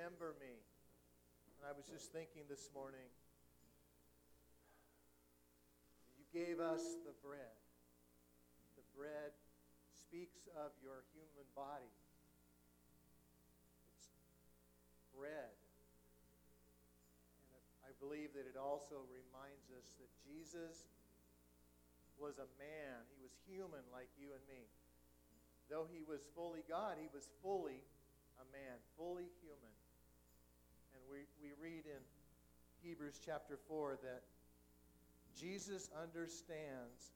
remember me. And I was just thinking this morning, you gave us the bread. The bread speaks of your human body. It's bread. And I believe that it also reminds us that Jesus was a man. He was human like you and me. Though he was fully God, he was fully a man, fully human. We, we read in Hebrews chapter 4 that Jesus understands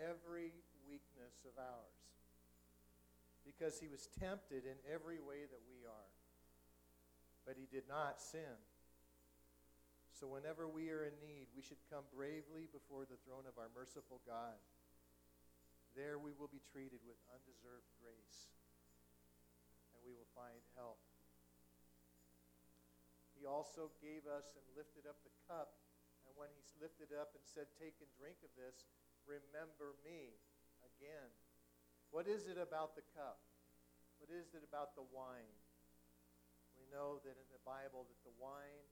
every weakness of ours because he was tempted in every way that we are, but he did not sin. So, whenever we are in need, we should come bravely before the throne of our merciful God. There we will be treated with undeserved grace, and we will find help. He also gave us and lifted up the cup, and when he lifted up and said, Take and drink of this, remember me again. What is it about the cup? What is it about the wine? We know that in the Bible that the wine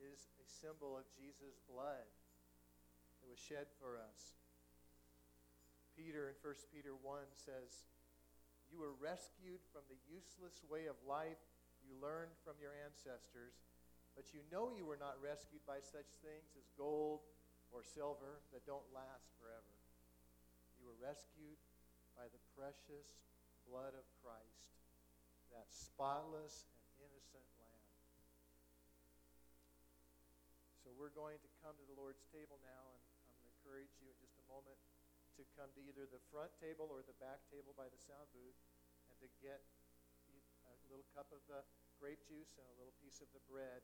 is a symbol of Jesus' blood that was shed for us. Peter in 1 Peter 1 says, You were rescued from the useless way of life you learned from your ancestors, but you know you were not rescued by such things as gold or silver that don't last forever. You were rescued by the precious blood of Christ, that spotless and innocent lamb. So we're going to come to the Lord's table now, and I'm going to encourage you in just a moment to come to either the front table or the back table by the sound booth and to get a little cup of the grape juice and a little piece of the bread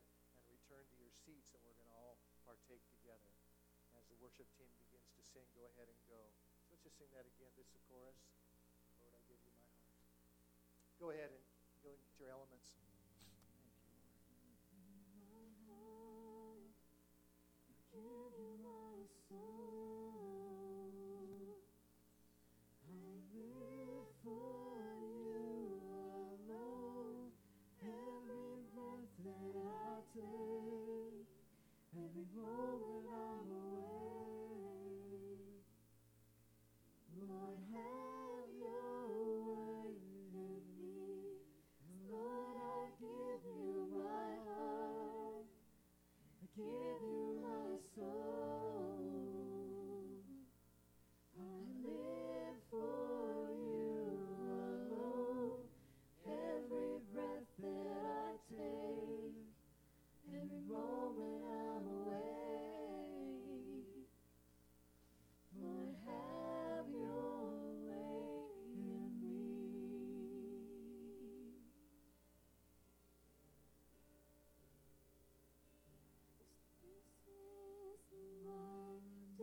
return to your seats, and we're going to all partake together. As the worship team begins to sing, go ahead and go. So let's just sing that again. This is a chorus. Lord, I give you my heart. Go ahead and go and get your elements. give you my soul.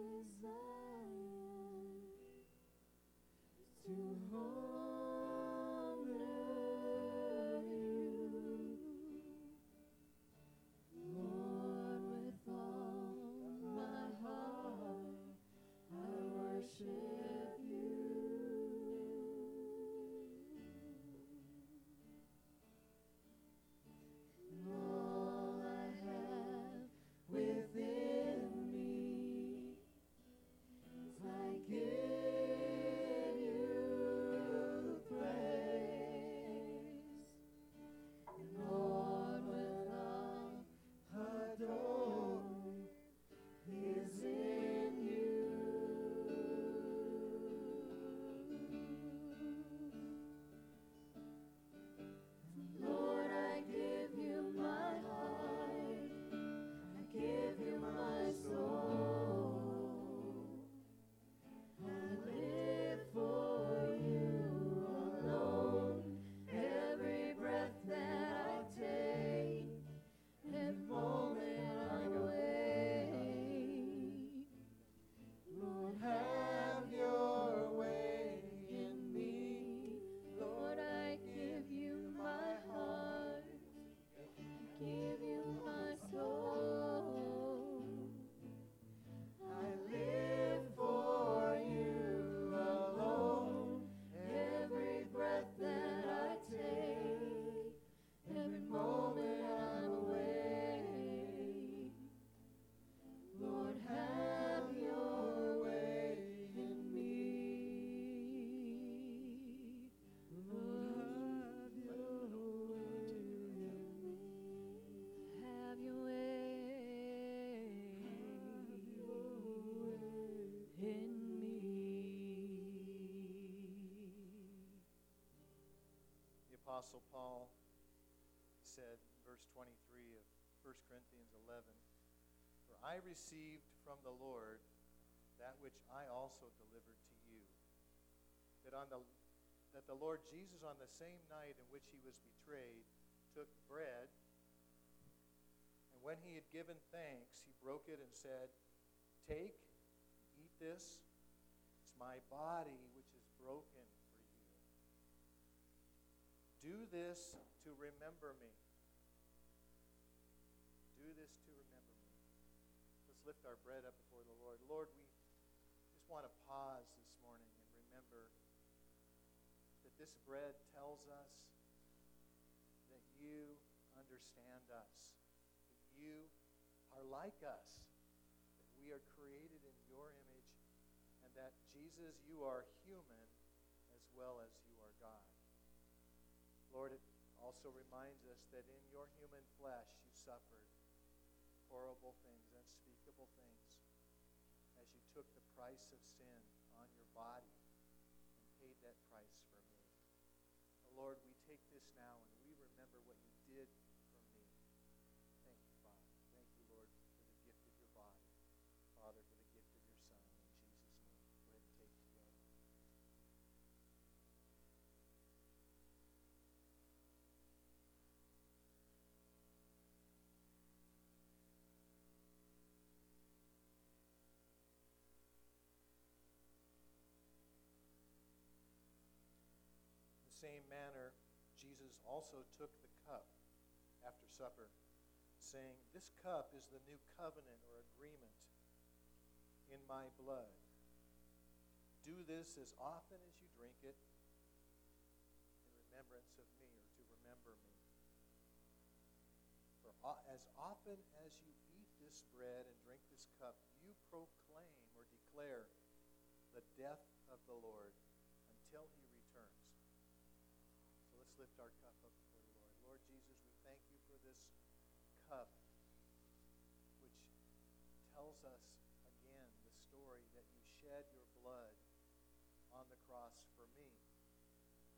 Jesus. I received from the Lord that which I also delivered to you, that, on the, that the Lord Jesus, on the same night in which he was betrayed, took bread, and when he had given thanks, he broke it and said, Take, eat this. It's my body, which is broken for you. Do this to remember me. Do this to remember lift our bread up before the Lord. Lord, we just want to pause this morning and remember that this bread tells us that you understand us, that you are like us, that we are created in your image, and that, Jesus, you are human as well as you are God. Lord, it also reminds us that in your human flesh you suffered horrible things, things, as you took the price of sin on your body and paid that price for me. Lord, we take this now and same manner, Jesus also took the cup after supper, saying, This cup is the new covenant or agreement in my blood. Do this as often as you drink it in remembrance of me or to remember me. For as often as you eat this bread and drink this cup, you proclaim or declare the death of the Lord lift our cup up before the Lord. Lord Jesus, we thank you for this cup, which tells us again the story that you shed your blood on the cross for me.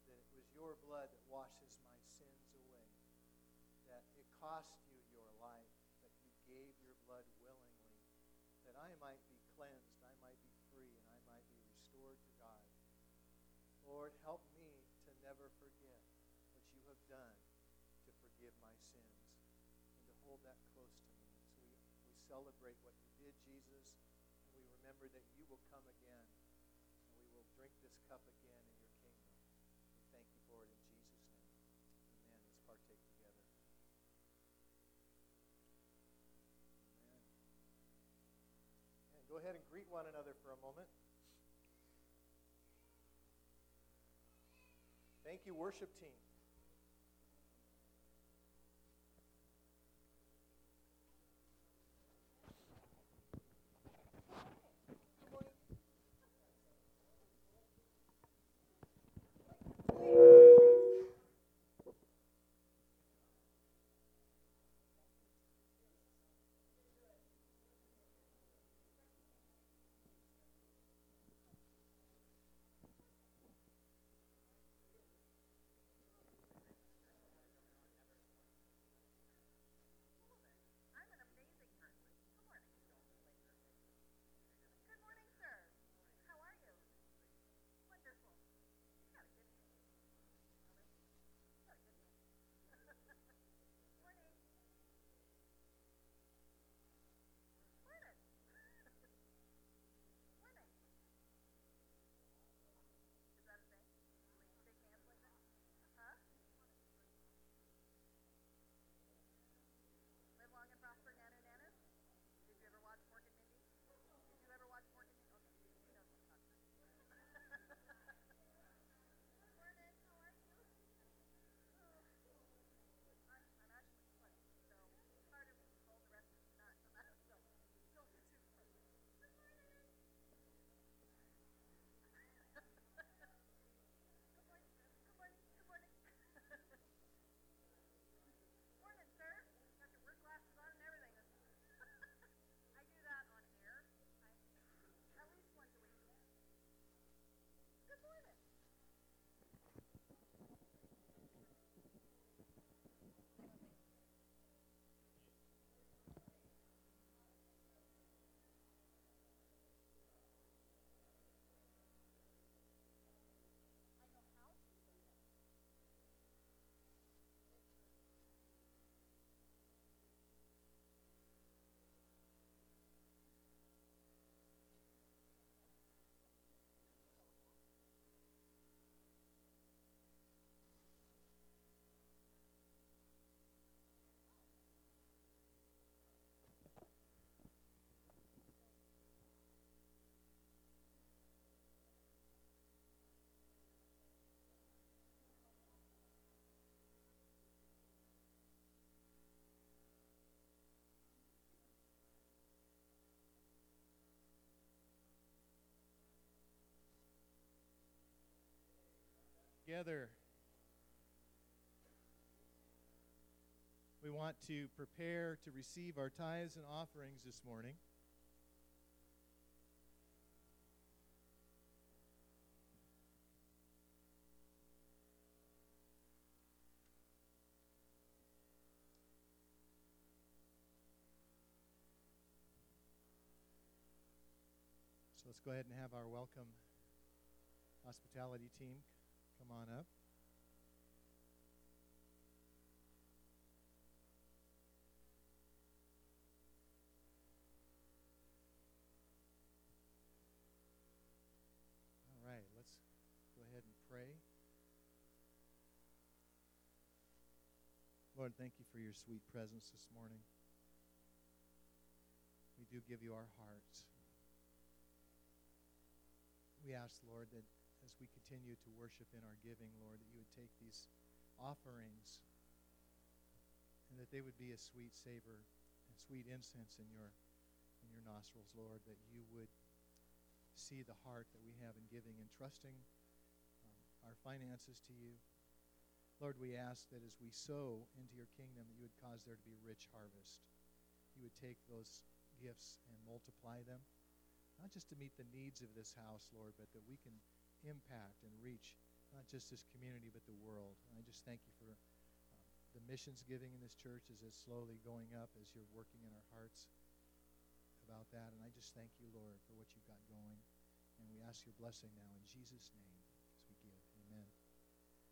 That it was your blood that washes my sins away. That it cost you your life, that you gave your blood willingly, that I might celebrate what you did, Jesus, and we remember that you will come again and we will drink this cup again in your kingdom. We thank you for it in Jesus' name. Amen. Let's partake together. Amen. And go ahead and greet one another for a moment. Thank you, worship team. Together. We want to prepare to receive our tithes and offerings this morning. So let's go ahead and have our welcome hospitality team come on up. All right, let's go ahead and pray. Lord, thank you for your sweet presence this morning. We do give you our hearts. We ask, Lord, that as we continue to worship in our giving, Lord, that you would take these offerings and that they would be a sweet savor and sweet incense in your in your nostrils, Lord, that you would see the heart that we have in giving and trusting um, our finances to you. Lord, we ask that as we sow into your kingdom, that you would cause there to be rich harvest. You would take those gifts and multiply them, not just to meet the needs of this house, Lord, but that we can impact and reach not just this community, but the world. And I just thank you for um, the missions giving in this church as it's slowly going up as you're working in our hearts about that. And I just thank you, Lord, for what you've got going. And we ask your blessing now in Jesus' name as we give. Amen.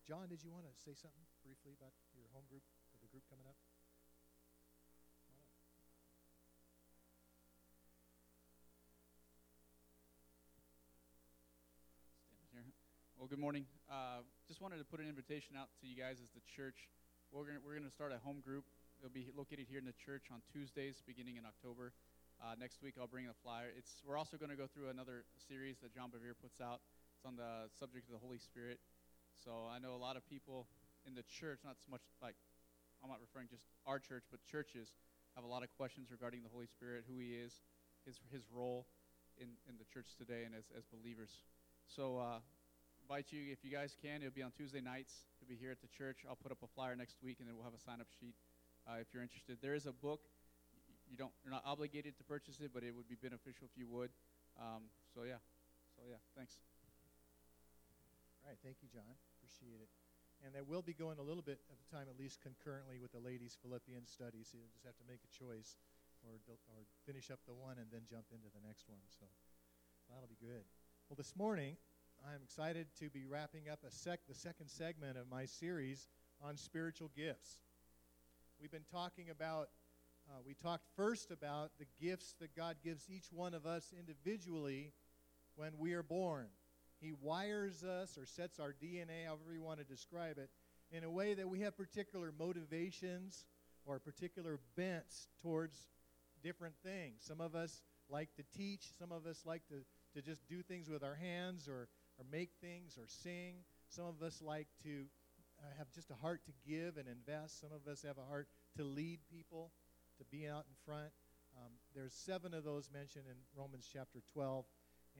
John, did you want to say something briefly about your home group or the group coming up? Well, good morning. Uh, just wanted to put an invitation out to you guys as the church. We're going we're gonna start a home group. It'll be located here in the church on Tuesdays beginning in October. Uh, next week, I'll bring a flyer. It's We're also going to go through another series that John Bevere puts out. It's on the subject of the Holy Spirit. So I know a lot of people in the church, not so much like, I'm not referring just our church, but churches have a lot of questions regarding the Holy Spirit, who he is, his, his role in, in the church today and as, as believers. So uh, invite you, if you guys can, it'll be on Tuesday nights. It'll be here at the church. I'll put up a flyer next week, and then we'll have a sign-up sheet uh, if you're interested. There is a book. You don't, you're not obligated to purchase it, but it would be beneficial if you would. Um, so yeah, so yeah, thanks. All right, thank you, John. Appreciate it. And that will be going a little bit at the time, at least concurrently with the ladies' Philippians study. So you'll just have to make a choice, or or finish up the one and then jump into the next one. So that'll be good. Well, this morning I'm excited to be wrapping up a sec the second segment of my series on spiritual gifts. We've been talking about. Uh, we talked first about the gifts that God gives each one of us individually when we are born. He wires us or sets our DNA, however you want to describe it, in a way that we have particular motivations or particular bents towards different things. Some of us like to teach, some of us like to, to just do things with our hands or, or make things or sing. Some of us like to uh, have just a heart to give and invest. Some of us have a heart to lead people, to be out in front. Um, there's seven of those mentioned in Romans chapter 12.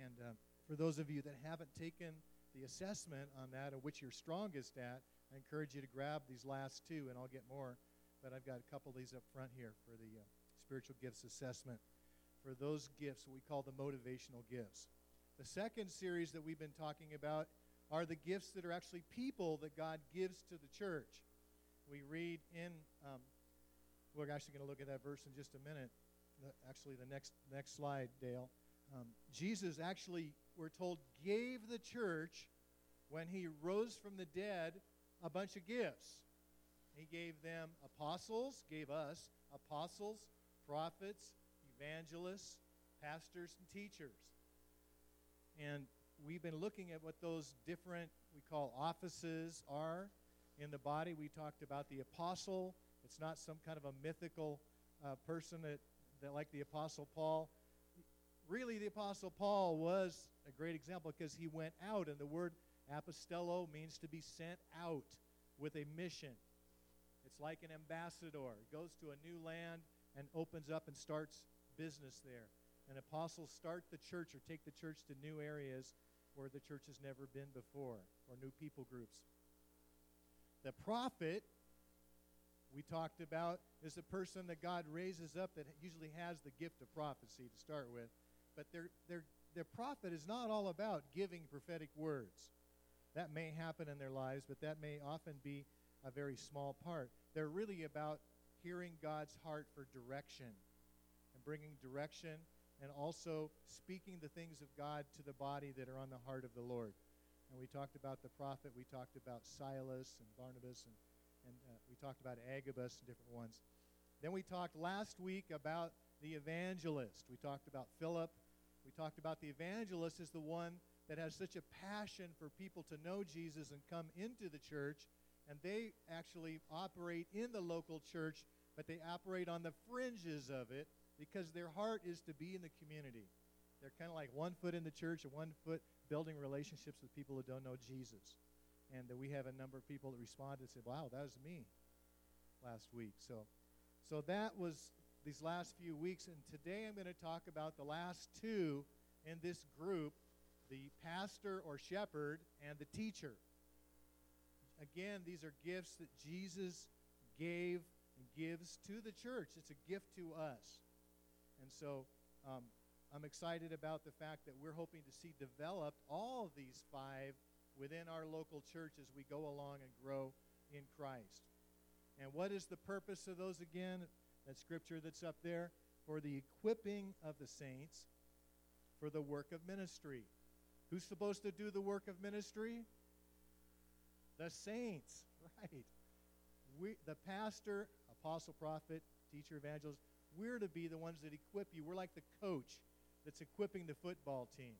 And uh, for those of you that haven't taken the assessment on that, of which you're strongest at, I encourage you to grab these last two, and I'll get more. But I've got a couple of these up front here for the uh, spiritual gifts assessment. For those gifts, we call the motivational gifts. The second series that we've been talking about are the gifts that are actually people that God gives to the church. We read in, um, we're actually going to look at that verse in just a minute. Actually, the next next slide, Dale. Um, Jesus actually, we're told, gave the church, when he rose from the dead, a bunch of gifts. He gave them apostles, gave us apostles, prophets, evangelists, pastors, and teachers. And we've been looking at what those different, we call offices, are in the body. We talked about the apostle. It's not some kind of a mythical uh, person that, that, like the apostle Paul, really the apostle paul was a great example because he went out and the word apostello means to be sent out with a mission it's like an ambassador goes to a new land and opens up and starts business there and apostles start the church or take the church to new areas where the church has never been before, or new people groups. The prophet, we talked about, is a person that God raises up that usually has the gift of prophecy to start with. But their, their, their prophet is not all about giving prophetic words. That may happen in their lives, but that may often be a very small part. They're really about hearing God's heart for direction and bringing direction and also speaking the things of God to the body that are on the heart of the Lord. And we talked about the prophet, we talked about Silas and Barnabas, and, and uh, we talked about Agabus and different ones. Then we talked last week about the evangelist. We talked about Philip. We talked about the evangelist as the one that has such a passion for people to know Jesus and come into the church. And they actually operate in the local church, but they operate on the fringes of it because their heart is to be in the community. They're kind of like one foot in the church and one foot building relationships with people who don't know Jesus. And uh, we have a number of people that responded and said, "Wow, that was me last week." So, so that was these last few weeks, and today I'm going to talk about the last two in this group: the pastor or shepherd and the teacher. Again, these are gifts that Jesus gave and gives to the church. It's a gift to us. And so um, I'm excited about the fact that we're hoping to see developed all of these five within our local church as we go along and grow in Christ. And what is the purpose of those again? That scripture that's up there for the equipping of the saints for the work of ministry. Who's supposed to do the work of ministry? The saints, right? We, the pastor, apostle, prophet, teacher, evangelist, we're to be the ones that equip you. We're like the coach that's equipping the football team.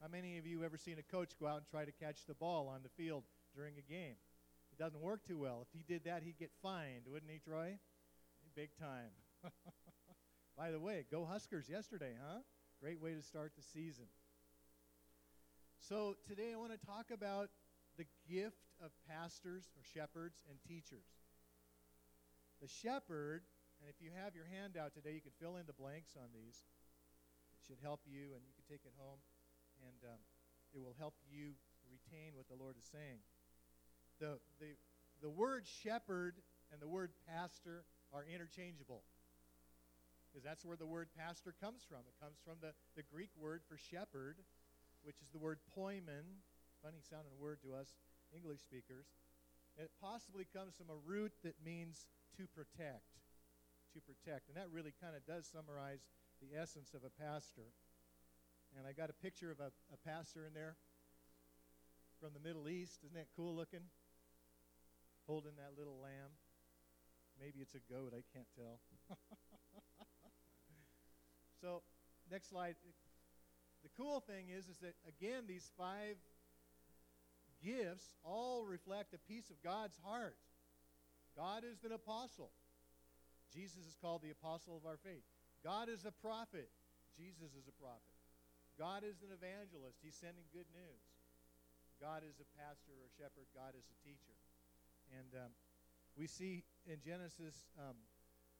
How many of you ever seen a coach go out and try to catch the ball on the field during a game? It doesn't work too well. If he did that, he'd get fined, wouldn't he, Troy? Big time. By the way, go Huskers yesterday, huh? Great way to start the season. So today I want to talk about the gift of pastors or shepherds and teachers. The shepherd and if you have your handout today, you can fill in the blanks on these. It should help you, and you can take it home, and um, it will help you retain what the Lord is saying. The, the, the word shepherd and the word pastor are interchangeable because that's where the word pastor comes from. It comes from the, the Greek word for shepherd, which is the word poimen, funny sounding word to us English speakers. It possibly comes from a root that means to protect to protect. And that really kind of does summarize the essence of a pastor. And I got a picture of a, a pastor in there from the Middle East. Isn't that cool looking? Holding that little lamb. Maybe it's a goat, I can't tell. so, next slide. The cool thing is, is that again, these five gifts all reflect a piece of God's heart. God is an apostle. Jesus is called the apostle of our faith. God is a prophet. Jesus is a prophet. God is an evangelist. He's sending good news. God is a pastor or shepherd. God is a teacher. And um, we see in Genesis um,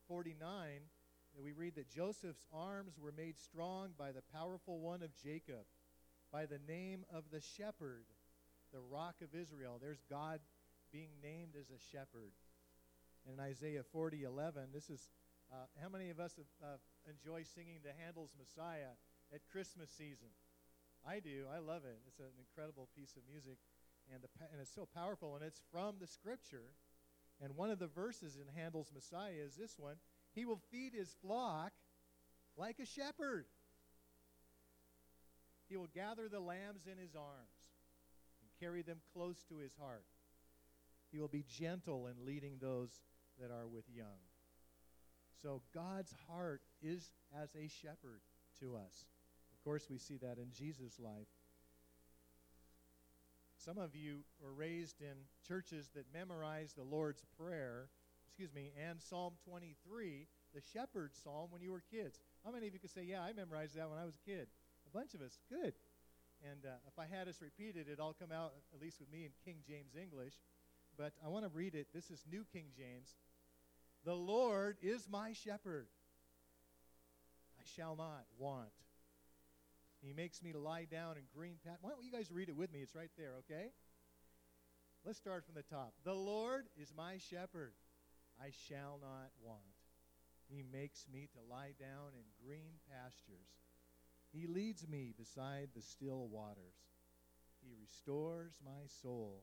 49 that we read that Joseph's arms were made strong by the powerful one of Jacob, by the name of the shepherd, the rock of Israel. There's God being named as a shepherd in Isaiah 40, 11. This is uh, how many of us have, uh, enjoy singing the Handel's Messiah at Christmas season? I do. I love it. It's an incredible piece of music, and, the, and it's so powerful, and it's from the Scripture. And one of the verses in Handel's Messiah is this one He will feed his flock like a shepherd. He will gather the lambs in his arms and carry them close to his heart. He will be gentle in leading those that are with young. So God's heart is as a shepherd to us. Of course, we see that in Jesus' life. Some of you were raised in churches that memorized the Lord's Prayer, excuse me, and Psalm 23, the shepherd's psalm, when you were kids. How many of you could say, Yeah, I memorized that when I was a kid? A bunch of us. Good. And uh, if I had us repeat it, it'd all come out, at least with me, in King James English. But I want to read it. This is New King James. The Lord is my shepherd. I shall not want. He makes me to lie down in green pat. Why don't you guys read it with me? It's right there, okay? Let's start from the top. The Lord is my shepherd. I shall not want. He makes me to lie down in green pastures. He leads me beside the still waters. He restores my soul.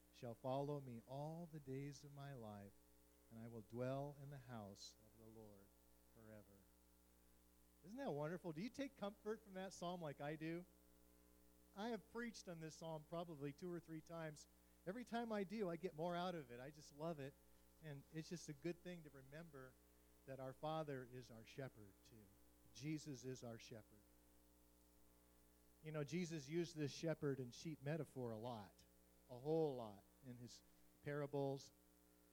shall follow me all the days of my life, and I will dwell in the house of the Lord forever. Isn't that wonderful? Do you take comfort from that psalm like I do? I have preached on this psalm probably two or three times. Every time I do, I get more out of it. I just love it. And it's just a good thing to remember that our Father is our shepherd, too. Jesus is our shepherd. You know, Jesus used this shepherd and sheep metaphor a lot, a whole lot, in his parables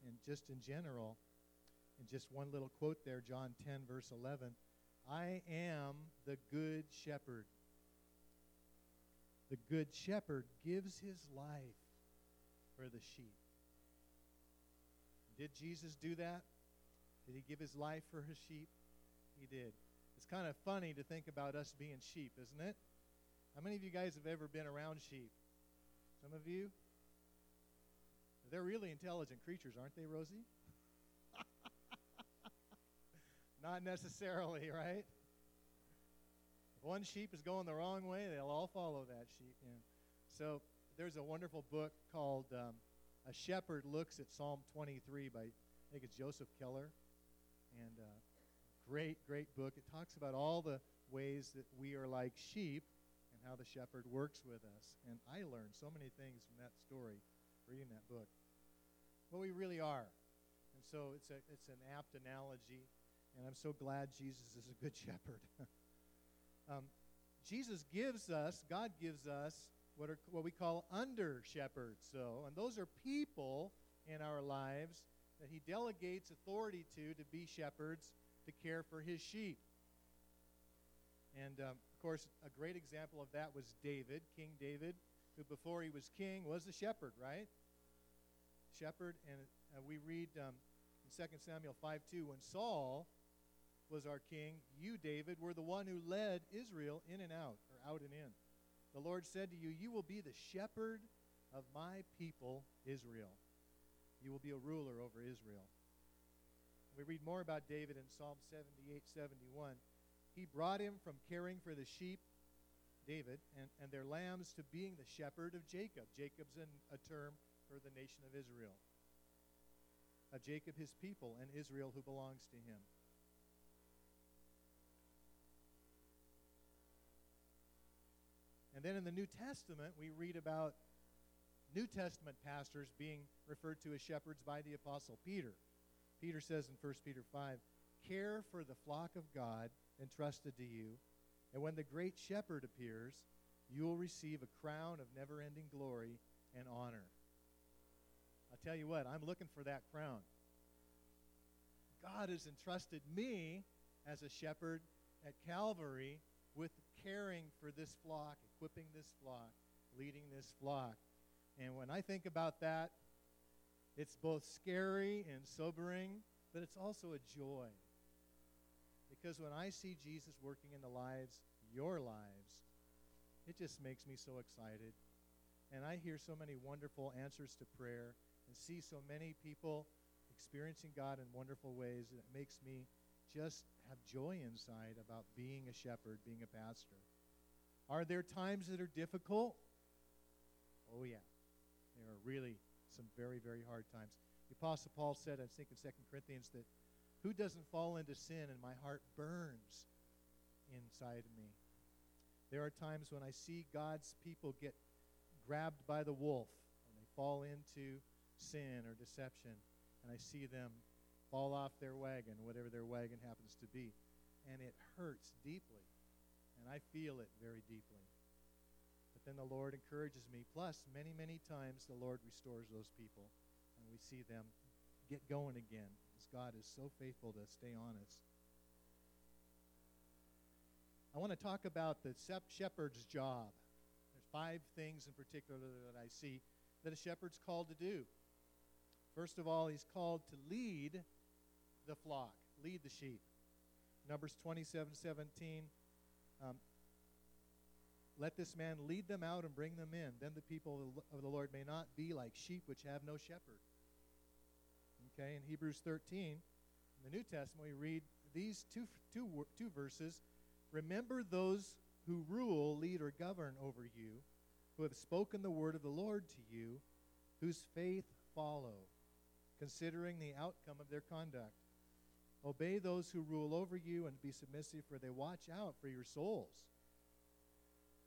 and just in general. And just one little quote there, John 10, verse 11 I am the good shepherd. The good shepherd gives his life for the sheep. Did Jesus do that? Did he give his life for his sheep? He did. It's kind of funny to think about us being sheep, isn't it? How many of you guys have ever been around sheep? Some of you? They're really intelligent creatures, aren't they, Rosie? Not necessarily, right? If one sheep is going the wrong way, they'll all follow that sheep. Yeah. So there's a wonderful book called um, A Shepherd Looks at Psalm 23 by, I think it's Joseph Keller. And uh, great, great book. It talks about all the ways that we are like sheep and how the shepherd works with us. And I learned so many things from that story reading that book. But we really are. And so it's, a, it's an apt analogy. And I'm so glad Jesus is a good shepherd. um, Jesus gives us, God gives us what, are, what we call under shepherds. So, and those are people in our lives that he delegates authority to to be shepherds to care for his sheep. And um, of course, a great example of that was David, King David, who before he was king was a shepherd, right? Shepherd, and uh, we read um, in 2 Samuel 5 2, when Saul was our king, you, David, were the one who led Israel in and out, or out and in. The Lord said to you, You will be the shepherd of my people, Israel. You will be a ruler over Israel. We read more about David in Psalm 78 71. He brought him from caring for the sheep, David, and, and their lambs to being the shepherd of Jacob. Jacob's an, a term for the nation of Israel. Of Jacob, his people, and Israel, who belongs to him. And then in the New Testament, we read about New Testament pastors being referred to as shepherds by the Apostle Peter. Peter says in 1 Peter 5 Care for the flock of God entrusted to you, and when the great shepherd appears, you will receive a crown of never ending glory and honor. I'll tell you what, I'm looking for that crown. God has entrusted me as a shepherd at Calvary with caring for this flock, equipping this flock, leading this flock. And when I think about that, it's both scary and sobering, but it's also a joy. Because when I see Jesus working in the lives, your lives, it just makes me so excited. And I hear so many wonderful answers to prayer and see so many people experiencing God in wonderful ways, and it makes me just have joy inside about being a shepherd, being a pastor. Are there times that are difficult? Oh, yeah. There are really some very, very hard times. The Apostle Paul said, I think in 2 Corinthians, that who doesn't fall into sin and my heart burns inside of me? There are times when I see God's people get grabbed by the wolf and they fall into sin or deception, and I see them fall off their wagon, whatever their wagon happens to be. And it hurts deeply. And I feel it very deeply. But then the Lord encourages me. Plus, many, many times the Lord restores those people, and we see them get going again. As God is so faithful to stay on us. I want to talk about the shepherd's job. There's five things in particular that I see that a shepherd's called to do. First of all, he's called to lead the flock, lead the sheep. Numbers 27 17. Um, let this man lead them out and bring them in. Then the people of the Lord may not be like sheep which have no shepherd. Okay, in Hebrews 13, in the New Testament, we read these two, two, two verses Remember those who rule, lead, or govern over you, who have spoken the word of the Lord to you, whose faith follow, considering the outcome of their conduct. Obey those who rule over you and be submissive, for they watch out for your souls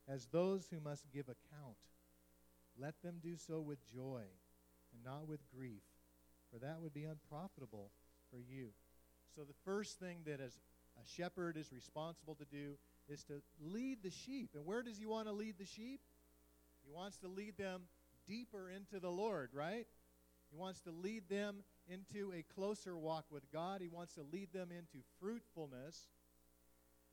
as those who must give account. Let them do so with joy and not with grief, for that would be unprofitable for you. So, the first thing that as a shepherd is responsible to do is to lead the sheep. And where does he want to lead the sheep? He wants to lead them deeper into the Lord, right? He wants to lead them into a closer walk with God. He wants to lead them into fruitfulness.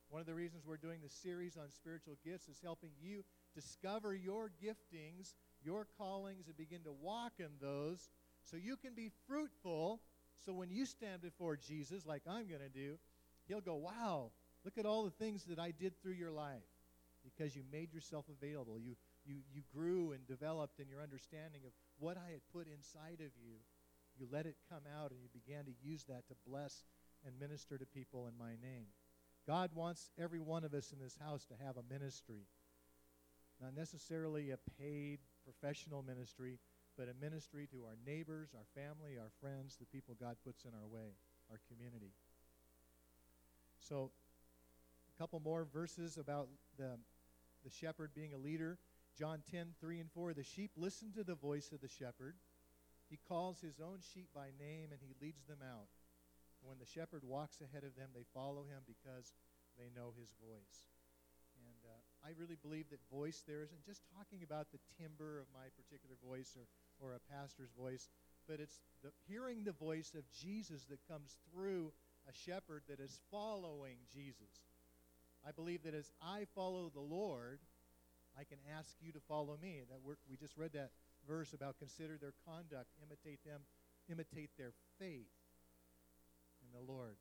One of the reasons we're doing this series on spiritual gifts is helping you discover your giftings, your callings, and begin to walk in those so you can be fruitful. So when you stand before Jesus, like I'm going to do, he'll go, Wow, look at all the things that I did through your life because you made yourself available. You, you, you grew and developed in your understanding of what I had put inside of you. You let it come out and you began to use that to bless and minister to people in my name. God wants every one of us in this house to have a ministry. Not necessarily a paid professional ministry, but a ministry to our neighbors, our family, our friends, the people God puts in our way, our community. So, a couple more verses about the, the shepherd being a leader. John 10, 3 and 4. The sheep listen to the voice of the shepherd. He calls his own sheep by name and he leads them out. When the shepherd walks ahead of them, they follow him because they know his voice. And uh, I really believe that voice there isn't just talking about the timbre of my particular voice or, or a pastor's voice, but it's the, hearing the voice of Jesus that comes through a shepherd that is following Jesus. I believe that as I follow the Lord, I can ask you to follow me. That we just read that verse about consider their conduct, imitate them, imitate their faith in the Lord.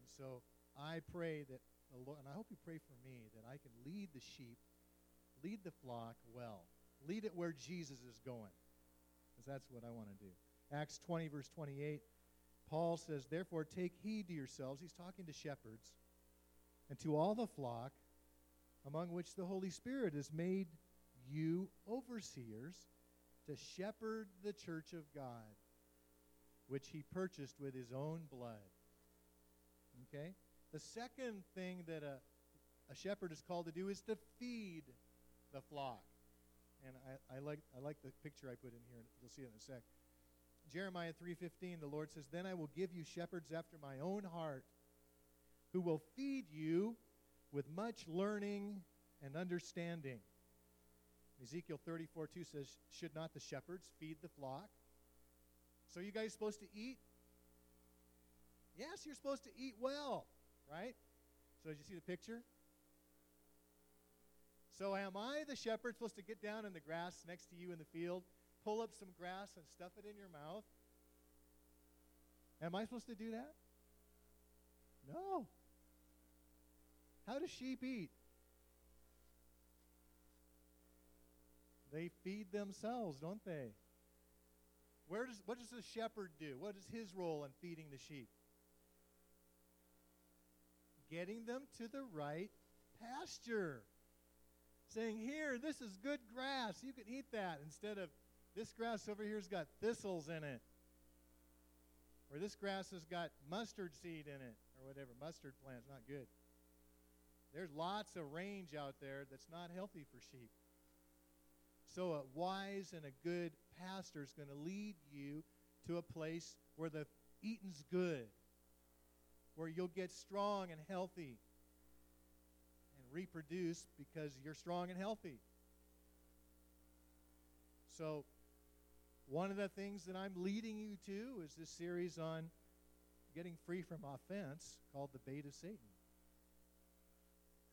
And so I pray that the Lord, and I hope you pray for me, that I can lead the sheep, lead the flock well, lead it where Jesus is going, because that's what I want to do. Acts 20, verse 28, Paul says, Therefore, take heed to yourselves. He's talking to shepherds and to all the flock among which the Holy Spirit has made you overseers to shepherd the church of God, which he purchased with his own blood. Okay? The second thing that a, a shepherd is called to do is to feed the flock. And I, I, like, I like the picture I put in here. You'll see it in a sec. Jeremiah 3:15 the Lord says, "Then I will give you shepherds after my own heart, who will feed you with much learning and understanding." Ezekiel 34:2 says, "Should not the shepherds feed the flock?" So you guys supposed to eat? Yes, you're supposed to eat well, right? So did you see the picture? So am I the shepherd supposed to get down in the grass next to you in the field pull up some grass and stuff it in your mouth? Am I supposed to do that? No. How do sheep eat? They feed themselves, don't they? Where does what does the shepherd do? What is his role in feeding the sheep? Getting them to the right pasture. Saying, Here, this is good grass. You can eat that instead of this grass over here's got thistles in it. Or this grass has got mustard seed in it, or whatever. Mustard plant's not good. There's lots of range out there that's not healthy for sheep. So a wise and a good pastor is going to lead you to a place where the eating's good, where you'll get strong and healthy and reproduce because you're strong and healthy. So, one of the things that I'm leading you to is this series on getting free from offense called the bait of Satan.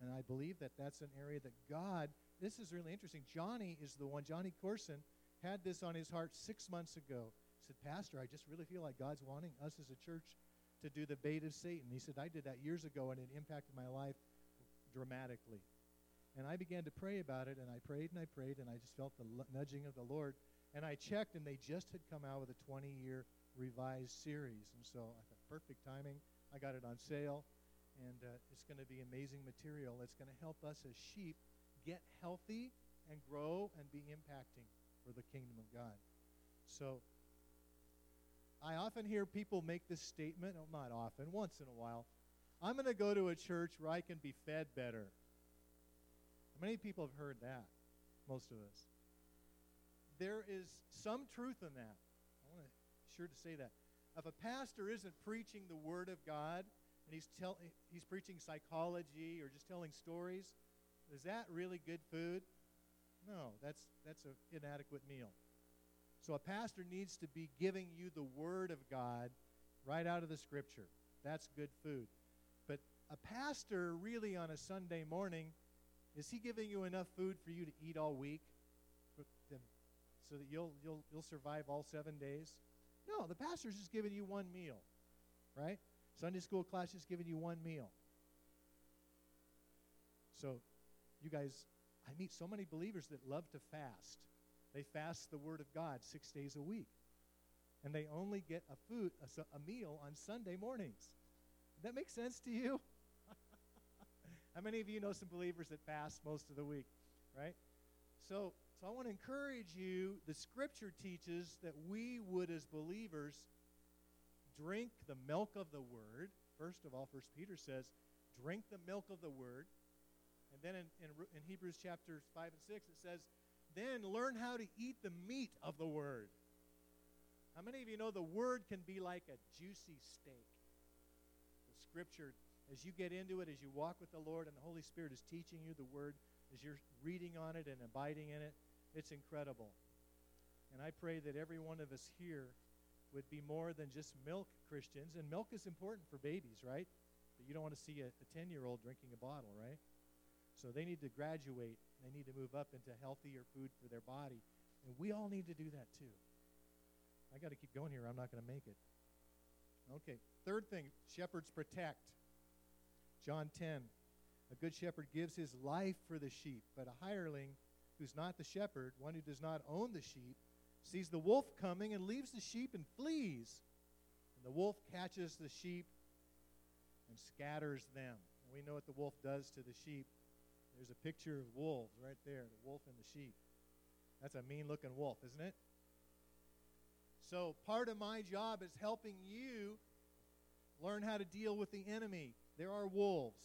And I believe that that's an area that God, this is really interesting. Johnny is the one, Johnny Corson, had this on his heart six months ago. He said, Pastor, I just really feel like God's wanting us as a church to do the bait of Satan. He said, I did that years ago and it impacted my life dramatically. And I began to pray about it, and I prayed and I prayed, and I just felt the nudging of the Lord. And I checked, and they just had come out with a 20 year revised series. And so I thought, perfect timing. I got it on sale, and uh, it's going to be amazing material. It's going to help us as sheep get healthy and grow and be impacting for the kingdom of God. So I often hear people make this statement, well, not often, once in a while. I'm going to go to a church where I can be fed better. Many people have heard that, most of us. There is some truth in that. I want to be sure to say that. If a pastor isn't preaching the Word of God and he's, tell, he's preaching psychology or just telling stories, is that really good food? No, that's, that's an inadequate meal. So a pastor needs to be giving you the Word of God right out of the Scripture. That's good food. But a pastor, really, on a Sunday morning, is he giving you enough food for you to eat all week so that you'll, you'll, you'll survive all seven days? No, the pastor's just giving you one meal, right? Sunday school class is giving you one meal. So, you guys, I meet so many believers that love to fast. They fast the Word of God six days a week. And they only get a food, a, a meal on Sunday mornings. That make sense to you? How many of you know some believers that fast most of the week, right? So, so I want to encourage you. The Scripture teaches that we would, as believers, drink the milk of the Word. First of all, First Peter says, drink the milk of the Word. And then in, in, in Hebrews chapters 5 and 6, it says, then learn how to eat the meat of the Word. How many of you know the Word can be like a juicy steak? The Scripture as you get into it, as you walk with the Lord and the Holy Spirit is teaching you the Word, as you're reading on it and abiding in it, it's incredible. And I pray that every one of us here would be more than just milk Christians. And milk is important for babies, right? But you don't want to see a 10 year old drinking a bottle, right? So they need to graduate. They need to move up into healthier food for their body. And we all need to do that too. I got to keep going here. I'm not going to make it. Okay. Third thing shepherds protect. John 10. A good shepherd gives his life for the sheep, but a hireling who's not the shepherd, one who does not own the sheep, sees the wolf coming and leaves the sheep and flees. And the wolf catches the sheep and scatters them. And we know what the wolf does to the sheep. There's a picture of wolves right there, the wolf and the sheep. That's a mean looking wolf, isn't it? So, part of my job is helping you learn how to deal with the enemy. There are wolves.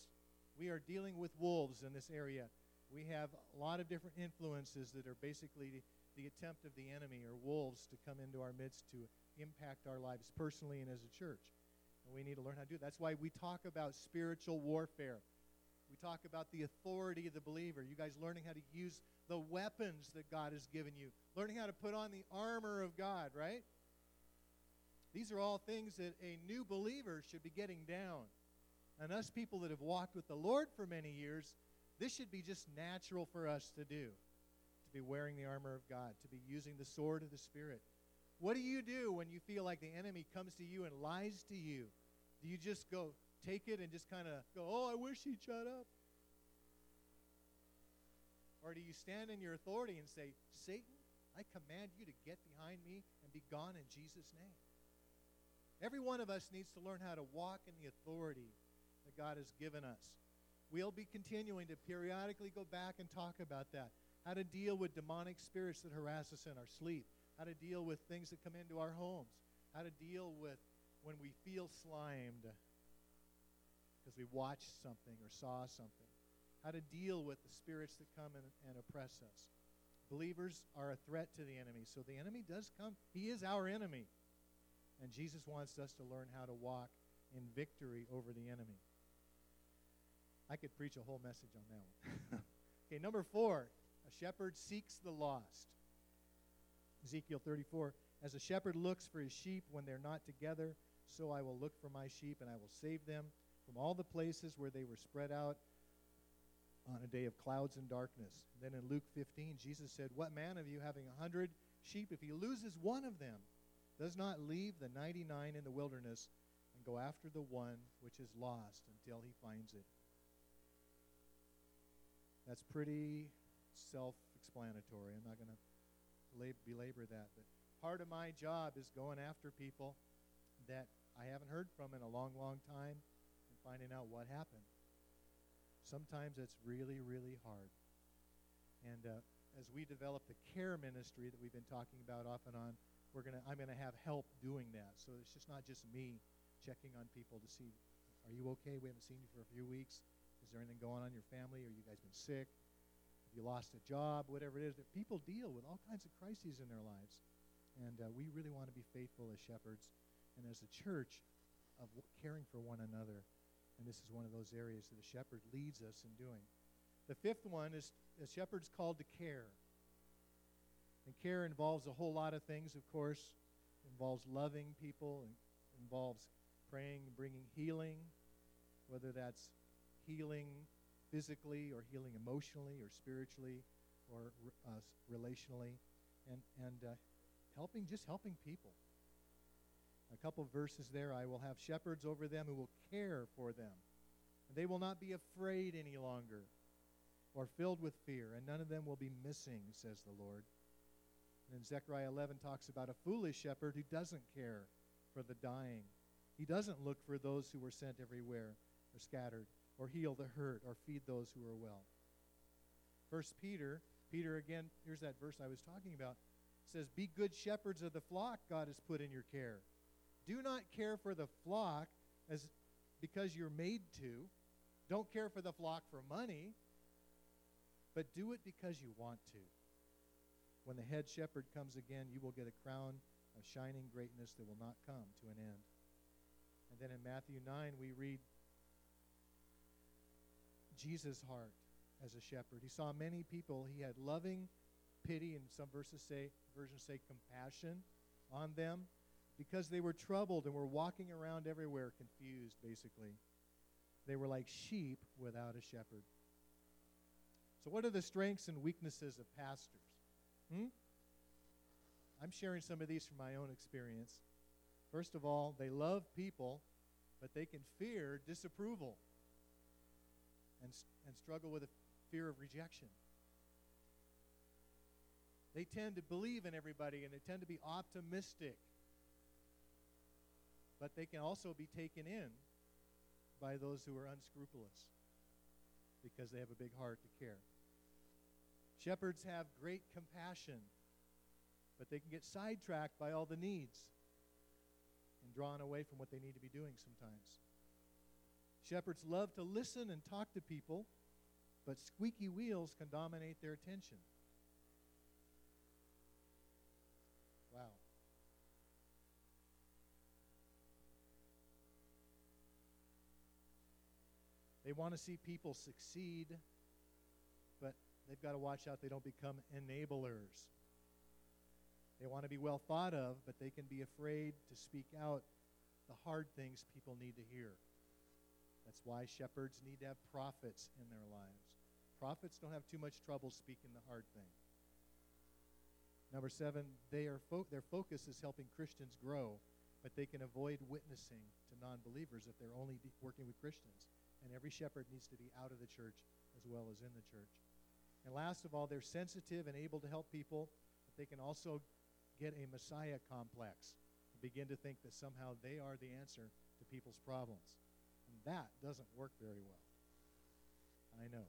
We are dealing with wolves in this area. We have a lot of different influences that are basically the, attempt of the enemy or wolves to come into our midst to impact our lives personally and as a church. And we need to learn how to do it. That's why we talk about spiritual warfare. We talk about the authority of the believer. You guys learning how to use the weapons that God has given you, learning how to put on the armor of God, right? These are all things that a new believer should be getting down. And us people that have walked with the Lord for many years, this should be just natural for us to do to be wearing the armor of God, to be using the sword of the Spirit. What do you do when you feel like the enemy comes to you and lies to you? Do you just go take it and just kind of go, oh, I wish he'd shut up? Or do you stand in your authority and say, Satan, I command you to get behind me and be gone in Jesus' name? Every one of us needs to learn how to walk in the authority that God has given us. We'll be continuing to periodically go back and talk about that. How to deal with demonic spirits that harass us in our sleep. How to deal with things that come into our homes. How to deal with when we feel slimed because we watched something or saw something. How to deal with the spirits that come and, and oppress us. Believers are a threat to the enemy. So the enemy does come. He is our enemy. And Jesus wants us to learn how to walk in victory over the enemy. I could preach a whole message on that one. okay, number four a shepherd seeks the lost. Ezekiel 34 As a shepherd looks for his sheep when they're not together, so I will look for my sheep and I will save them from all the places where they were spread out on a day of clouds and darkness. then in Luke 15, Jesus said, What man of you having a hundred sheep, if he loses one of them, does not leave the 99 in the wilderness and go after the one which is lost until he finds it? That's pretty self explanatory. I'm not going to belabor that. But part of my job is going after people that I haven't heard from in a long, long time and finding out what happened. Sometimes it's really, really hard. And uh, as we develop the care ministry that we've been talking about off and on, we're gonna I'm gonna have help doing that. So it's just not just me checking on people to see, are you okay? We haven't seen you for a few weeks. Is there anything going on in your family? Are you guys been sick? You lost a job? Whatever it is. That people deal with all kinds of crises in their lives. And uh, we really want to be faithful as shepherds and as a church of caring for one another. And this is one of those areas that a shepherd leads us in doing. The fifth one is a shepherd's called to care. And care involves a whole lot of things, of course. It involves loving people, involves praying bringing healing, whether that's healing physically or healing emotionally or spiritually or uh, relationally, and, and uh, helping, just helping people. A couple verses there I will have shepherds over them who will care for them. And they will not be afraid any longer or filled with fear, and none of them will be missing, says the Lord. And then Zechariah 11 talks about a foolish shepherd who doesn't care for the dying. He doesn't look for those who were sent everywhere or scattered or heal the hurt, or feed those who are well. First Peter, Peter again, here's that verse I was talking about, says, Be good shepherds of the flock God has put in your care. Do not care for the flock as because you're made to. Don't care for the flock for money, but do it because you want to. When the head shepherd comes again, you will get a crown of shining greatness that will not come to an end. And then in Matthew 9, we read Jesus' heart as a shepherd. He saw many people. He had loving pity, and some verses say, versions say compassion on them because they were troubled and were walking around everywhere confused, basically. They were like sheep without a shepherd. So, what are the strengths and weaknesses of pastors? Hmm? I'm sharing some of these from my own experience. First of all, they love people, but they can fear disapproval and, and struggle with a fear of rejection. They tend to believe in everybody and they tend to be optimistic. But they can also be taken in by those who are unscrupulous because they have a big heart to care. Shepherds have great compassion, but they can get sidetracked by all the needs and drawn away from what they need to be doing sometimes. Shepherds love to listen and talk to people, but squeaky wheels can dominate their attention. Wow. They want to see people succeed, but they've got to watch out they don't become enablers. They want to be well thought of, but they can be afraid to speak out the hard things people need to hear. That's why shepherds need to have prophets in their lives. Prophets don't have too much trouble speaking the hard thing. Number seven, they are fo- their focus is helping Christians grow, but they can avoid witnessing to non believers if they're only de- working with Christians. And every shepherd needs to be out of the church as well as in the church. And last of all, they're sensitive and able to help people, but they can also get a Messiah complex and begin to think that somehow they are the answer to people's problems that doesn't work very well. I know.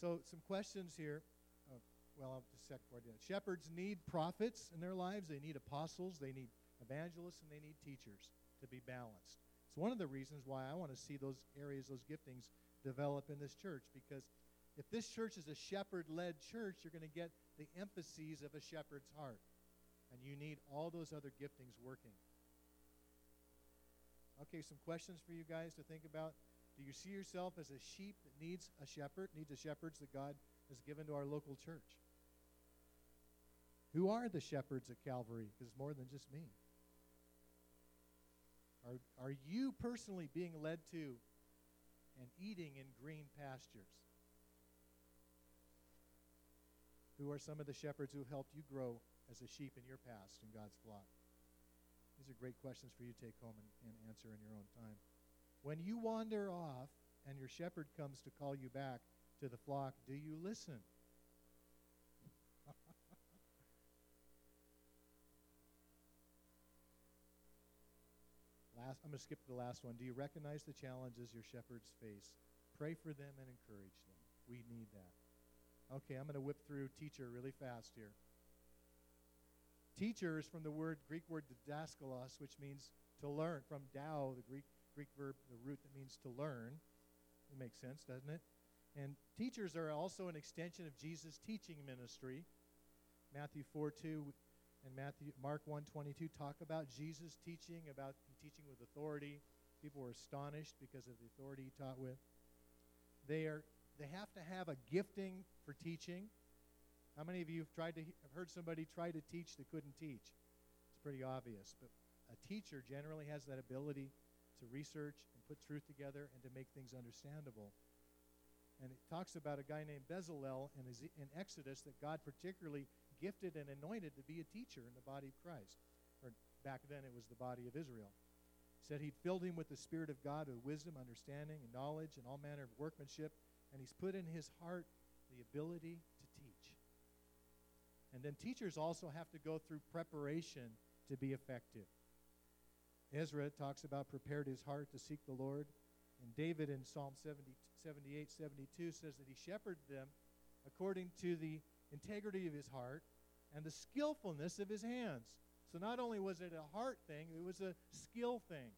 So, some questions here. Uh, well, I'll just second part that. Shepherds need prophets in their lives. They need apostles. They need evangelists, and they need teachers to be balanced. It's one of the reasons why I want to see those areas, those giftings, develop in this church. Because if this church is a shepherd-led church, you're going to get the emphases of a shepherd's heart, and you need all those other giftings working. Okay, some questions for you guys to think about. Do you see yourself as a sheep that needs a shepherd, needs the shepherds that God has given to our local church? Who are the shepherds at Calvary? Because it's more than just me. Are, are you personally being led to and eating in green pastures? Who are some of the shepherds who helped you grow as a sheep in your past in God's flock? These are great questions for you to take home and, and answer in your own time. When you wander off and your shepherd comes to call you back to the flock, do you listen? last, I'm going to skip to the last one. Do you recognize the challenges your shepherds face? Pray for them and encourage them. We need that. Okay, I'm going to whip through teacher really fast here. Teacher is from the word Greek word didaskalos, which means to learn. From dao, the Greek Greek verb, the root that means to learn. It makes sense, doesn't it? And teachers are also an extension of Jesus' teaching ministry. Matthew 4 2 and Matthew Mark 1:22 talk about Jesus teaching about teaching with authority. People were astonished because of the authority he taught with. They are they have to have a gifting for teaching. How many of you have tried to have heard somebody try to teach that couldn't teach? It's pretty obvious, but a teacher generally has that ability to research and put truth together and to make things understandable. And it talks about a guy named Bezalel in, in Exodus that God particularly gifted and anointed to be a teacher in the body of Christ. Or back then it was the body of Israel. He said he'd filled him with the Spirit of God with wisdom, understanding, and knowledge, and all manner of workmanship. And he's put in his heart the ability. And then teachers also have to go through preparation to be effective. Ezra talks about prepared his heart to seek the Lord. And David in Psalm 70, 78, 72 says that he shepherded them according to the integrity of his heart and the skillfulness of his hands. So not only was it a heart thing, it was a skill thing.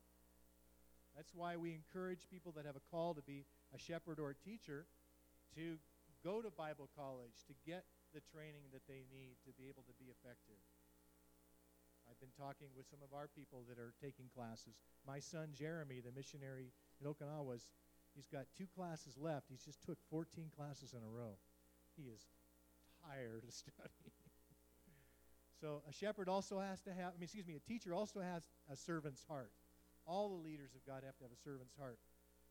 That's why we encourage people that have a call to be a shepherd or a teacher to go to Bible college, to get the training that they need to be able to be effective. I've been talking with some of our people that are taking classes. My son Jeremy, the missionary in Okinawa, he's got two classes left. He's just took 14 classes in a row. He is tired of studying. so a shepherd also has to have, I mean, excuse me, a teacher also has a servant's heart. All the leaders of God have to have a servant's heart.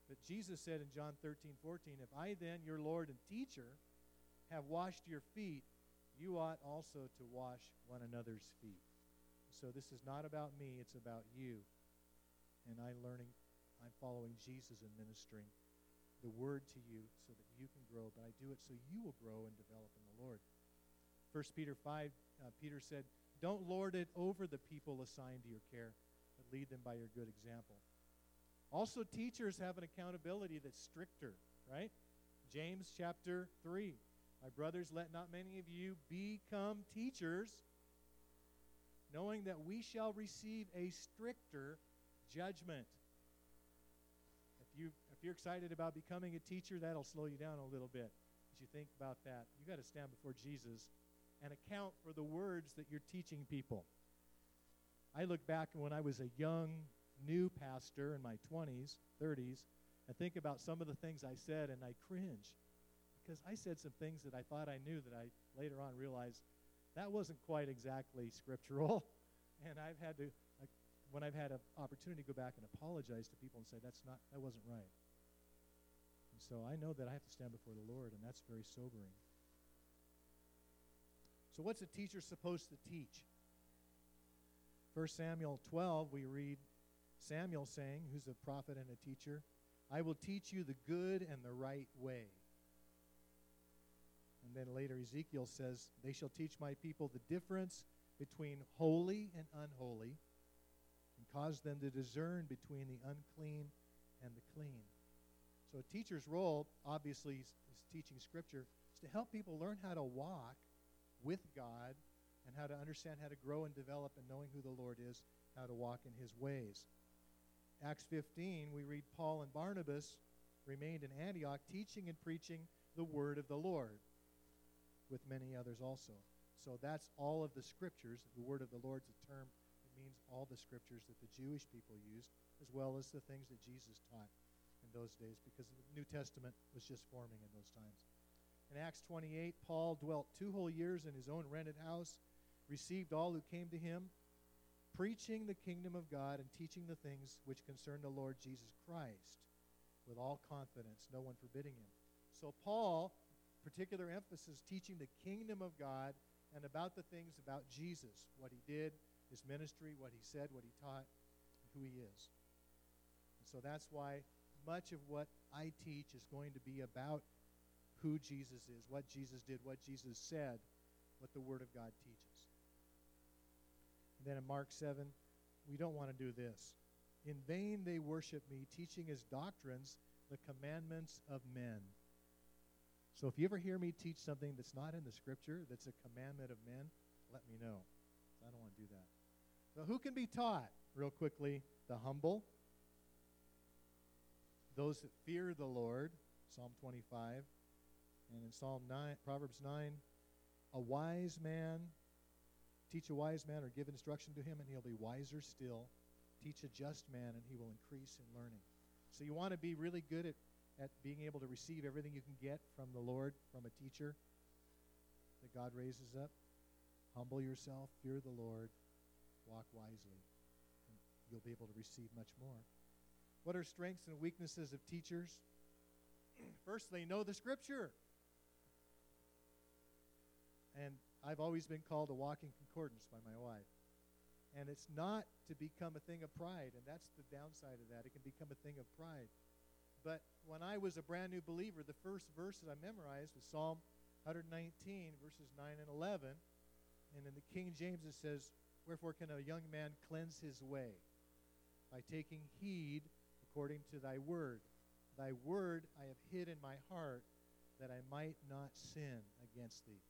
But Jesus said in John 13, 14, If I then, your Lord and teacher, have washed your feet, you ought also to wash one another's feet. So this is not about me, it's about you. And I'm learning, I'm following Jesus and ministering the word to you so that you can grow, but I do it so you will grow and develop in the Lord. 1 Peter 5, uh, Peter said, Don't lord it over the people assigned to your care, but lead them by your good example. Also, teachers have an accountability that's stricter, right? James chapter 3. My brothers, let not many of you become teachers knowing that we shall receive a stricter judgment. If you if you're excited about becoming a teacher, that'll slow you down a little bit as you think about that. You've got to stand before Jesus and account for the words that you're teaching people. I look back when I was a young new pastor in my 20s, 30s, and think about some of the things I said and I cringe because I said some things that I thought I knew that I later on realized that wasn't quite exactly scriptural. And I've had to, when I've had an opportunity to go back and apologize to people and say, that's not, that wasn't right. And so I know that I have to stand before the Lord, and that's very sobering. So, what's a teacher supposed to teach? 1 Samuel 12, we read Samuel saying, who's a prophet and a teacher, I will teach you the good and the right way. And then later Ezekiel says, They shall teach my people the difference between holy and unholy, and cause them to discern between the unclean and the clean. So a teacher's role, obviously, is, teaching Scripture, is to help people learn how to walk with God and how to understand how to grow and develop and knowing who the Lord is, how to walk in his ways. Acts 15, we read Paul and Barnabas remained in Antioch teaching and preaching the word of the Lord with many others also. So that's all of the scriptures. The word of the Lord's a term that means all the scriptures that the Jewish people used, as well as the things that Jesus taught in those days, because the New Testament was just forming in those times. In Acts 28, Paul dwelt two whole years in his own rented house, received all who came to him, preaching the kingdom of God and teaching the things which concern the Lord Jesus Christ with all confidence, no one forbidding him. So, Paul, particular emphasis, teaching the kingdom of God and about the things about Jesus, what he did, his ministry, what he said, what he taught, who he is. And so that's why much of what I teach is going to be about who Jesus is, what Jesus did, what Jesus said, what the Word of God teaches. And then in Mark 7, we don't want to do this. In vain they worship me, teaching as doctrines the commandments of men. So if you ever hear me teach something that's not in the Scripture, that's a commandment of men, let me know. I don't want to do that. So who can be taught? Real quickly, the humble, those that fear the Lord, Psalm 25, and in Psalm 9, Proverbs 9, a wise man, teach a wise man or give instruction to him, and he'll be wiser still. Teach a just man, and he will increase in learning. So you want to be really good at, at being able to receive everything you can get from the Lord, from a teacher that God raises up. Humble yourself, fear the Lord, walk wisely, and you'll be able to receive much more. What are strengths and weaknesses of teachers? First, they know the Scripture. And I've always been called a walking concordance by my wife. And it's not to become a thing of pride, and that's the downside of that. It can become a thing of pride. But when I was a brand new believer, the first verse that I memorized was Psalm 119, verses 9 and 11. And in the King James it says, Wherefore can a young man cleanse his way? By taking heed according to thy word. Thy word I have hid in my heart that I might not sin against thee.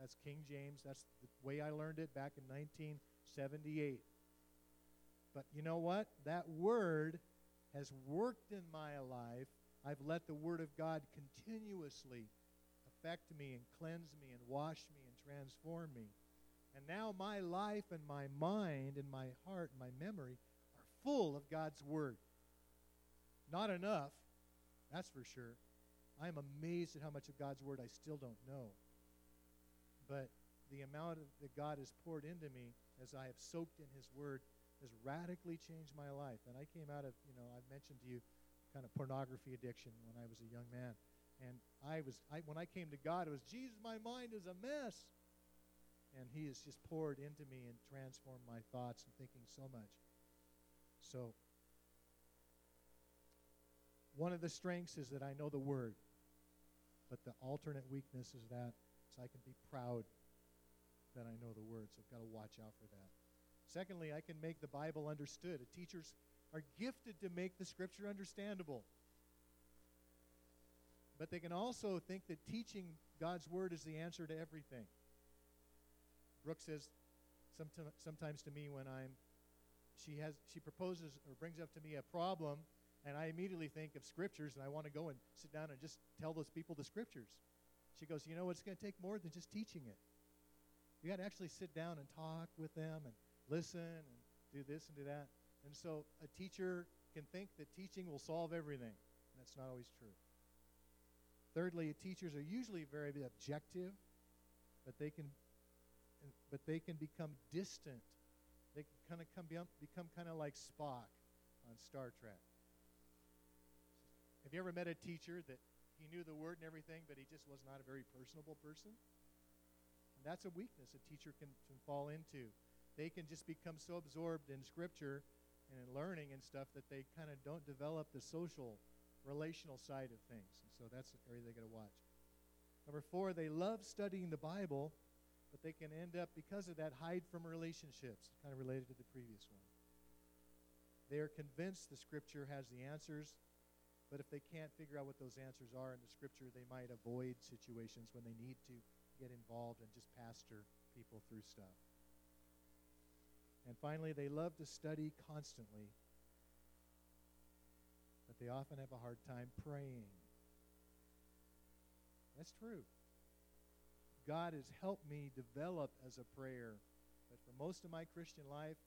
That's King James. That's the way I learned it back in 1978. But you know what? That word has worked in my life. I've let the word of God continuously affect me and cleanse me and wash me and transform me. And now my life and my mind and my heart and my memory are full of God's word. Not enough, that's for sure. I am amazed at how much of God's word I still don't know. But the amount that God has poured into me as I have soaked in His Word has radically changed my life. And I came out of, you know, I've mentioned to you kind of pornography addiction when I was a young man. And I was, I, when I came to God, it was, Jesus, my mind is a mess. And He has just poured into me and transformed my thoughts and thinking so much. So, one of the strengths is that I know the Word. But the alternate weakness is that so I can be proud that I know the Word. So I've got to watch out for that. Secondly, I can make the Bible understood. Teachers are gifted to make the Scripture understandable. But they can also think that teaching God's Word is the answer to everything. Brooke says sometimes to me when I'm, she has, she proposes or brings up to me a problem, and I immediately think of scriptures, and I want to go and sit down and just tell those people the scriptures. She goes, You know, it's going to take more than just teaching it. You got to actually sit down and talk with them and listen and do this and do that. And so a teacher can think that teaching will solve everything. That's not always true. Thirdly, teachers are usually very objective, but they can, but they can become distant. They can kind of come, become kind of like Spock on Star Trek. Have you ever met a teacher that he knew the word and everything, but he just was not a very personable person. And that's a weakness a teacher can, can fall into. They can just become so absorbed in Scripture and in learning and stuff that they kind of don't develop the social, relational side of things. And so that's the area they got to watch. Number four, they love studying the Bible, but they can end up, because of that, hide from relationships, kind of related to the previous one. They are convinced the Scripture has the answers, but if they can't figure out what those answers are in the scripture, they might avoid situations when they need to get involved and just pastor people through stuff. And finally, they love to study constantly, but they often have a hard time praying. That's true. God has helped me develop as a prayer. But for most of my Christian life,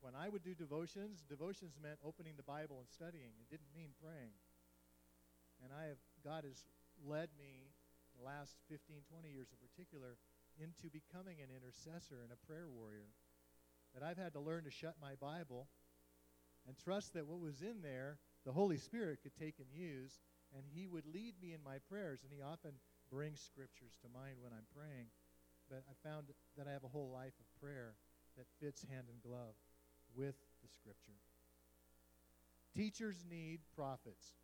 when I would do devotions, devotions meant opening the Bible and studying. It didn't mean praying. And I have, God has led me the last 15, 20 years in particular into becoming an intercessor and a prayer warrior. That I've had to learn to shut my Bible and trust that what was in there, the Holy Spirit could take and use, and He would lead me in my prayers. And He often brings scriptures to mind when I'm praying. But I found that I have a whole life of prayer that fits hand in glove with the Scripture. Teachers need prophets.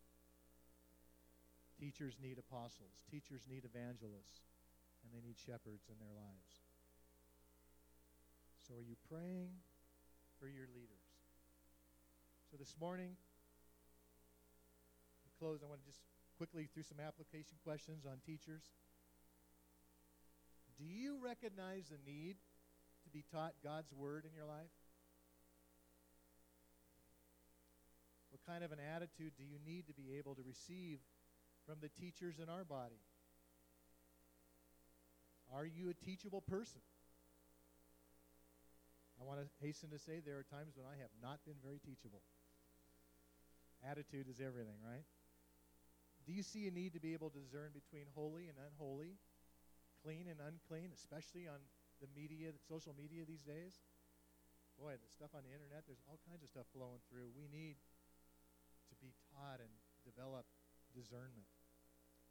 Teachers need apostles. Teachers need evangelists. And they need shepherds in their lives. So, are you praying for your leaders? So, this morning, to close, I want to just quickly through some application questions on teachers. Do you recognize the need to be taught God's Word in your life? What kind of an attitude do you need to be able to receive from the teachers in our body? Are you a teachable person? I want to hasten to say there are times when I have not been very teachable. Attitude is everything, right? Do you see a need to be able to discern between holy and unholy, clean and unclean, especially on the media, social media these days? Boy, the stuff on the internet, there's all kinds of stuff flowing through. We need to be taught and develop discernment.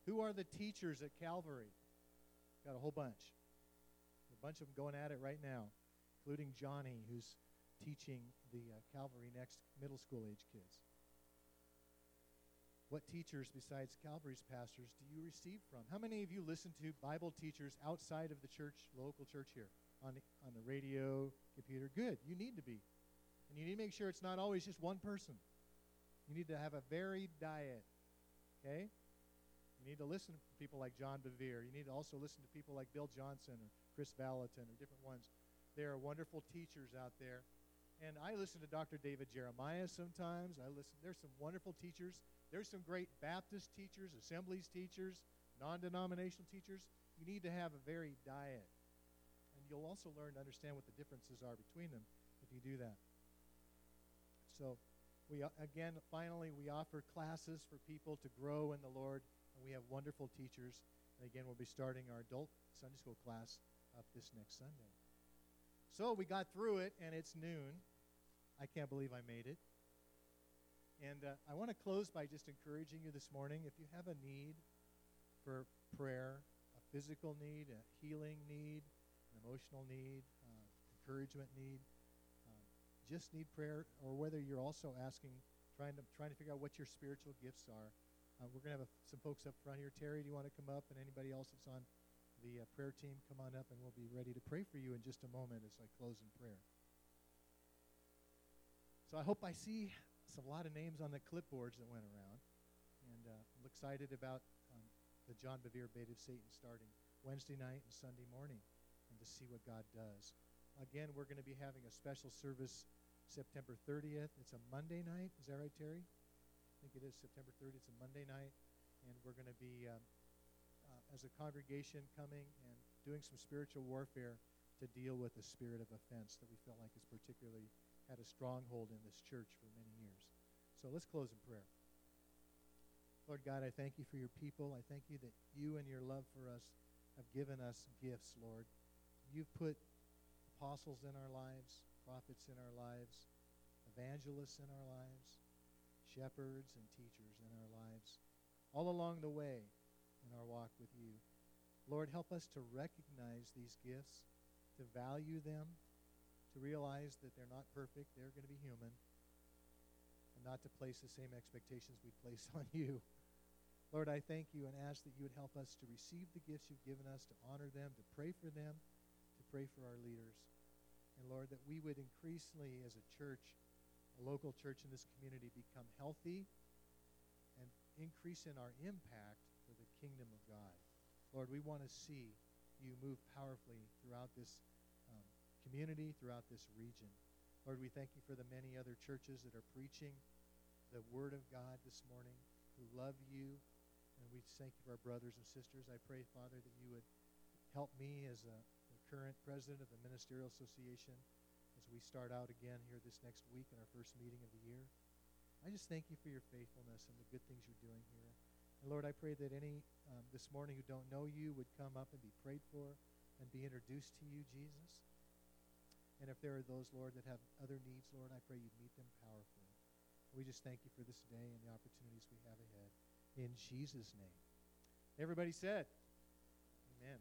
Who are the teachers at Calvary? Got a whole bunch. A bunch of them going at it right now, including Johnny, who's teaching the uh, Calvary Next middle school age kids. What teachers besides Calvary's pastors do you receive from? How many of you listen to Bible teachers outside of the church, local church here, on the, on the radio, computer? Good. You need to be. And you need to make sure it's not always just one person. You need to have a varied diet. Okay? You need to listen to people like John Bevere. You need to also listen to people like Bill Johnson or Kris Vallotton or different ones. There are wonderful teachers out there. And I listen to Dr. David Jeremiah sometimes. I listen. There's some wonderful teachers. There's some great Baptist teachers, assemblies teachers, non-denominational teachers. You need to have a varied diet. And you'll also learn to understand what the differences are between them if you do that. So we uh, again finally we offer classes for people to grow in the Lord and we have wonderful teachers. And again, we'll be starting our adult Sunday school class up this next Sunday. So we got through it, and it's noon. I can't believe I made it. And uh, I want to close by just encouraging you this morning if you have a need for prayer, a physical need, a healing need, an emotional need, uh, encouragement need, uh, just need prayer, or whether you're also asking, trying to, trying to figure out what your spiritual gifts are, uh, we're going to have a, some folks up front here. Terry, do you want to come up? And anybody else that's on the uh, prayer team, come on up and we'll be ready to pray for you in just a moment as I close in prayer. So I hope I see some, a lot of names on the clipboards that went around. And uh, I'm excited about um, the John Bevere Bait of Satan starting Wednesday night and Sunday morning and to see what God does. Again, we're going to be having a special service September 30th. It's a Monday night. Is that right, Terry? I think it is September 30th. It's a Monday night, and we're going to be, um, as a congregation, coming and doing some spiritual warfare to deal with the spirit of offense that we felt like has particularly had a stronghold in this church for many years. So let's close in prayer. Lord God, I thank you for your people. I thank you that you and your love for us have given us gifts, Lord. You've put apostles in our lives, prophets in our lives, evangelists in our lives, shepherds and teachers in our lives all along the way in our walk with you. Lord, help us to recognize these gifts, to value them, to realize that they're not perfect, they're going to be human, and not to place the same expectations we place on you. Lord, I thank you and ask that you would help us to receive the gifts you've given us, to honor them, to pray for them, to pray for our leaders. And Lord, that we would increasingly as a church a local church in this community become healthy and increase in our impact kingdom of God. Lord, we want to see you move powerfully throughout this um, community, throughout this region. Lord, we thank you for the many other churches that are preaching the word of God this morning, who love you. And we thank you for our brothers and sisters. I pray, Father, that you would help me as a, the current president of the Ministerial Association as we start out again here this next week in our first meeting of the year. I just thank you for your faithfulness and the good things you're doing here. And Lord, I pray that any um, this morning who don't know you would come up and be prayed for. and be introduced to you, Jesus. And if there are those, Lord, that have other needs, Lord, I pray you'd meet them powerfully. We just thank you for this day and the opportunities we have ahead. In Jesus' name. Everybody said, Amen.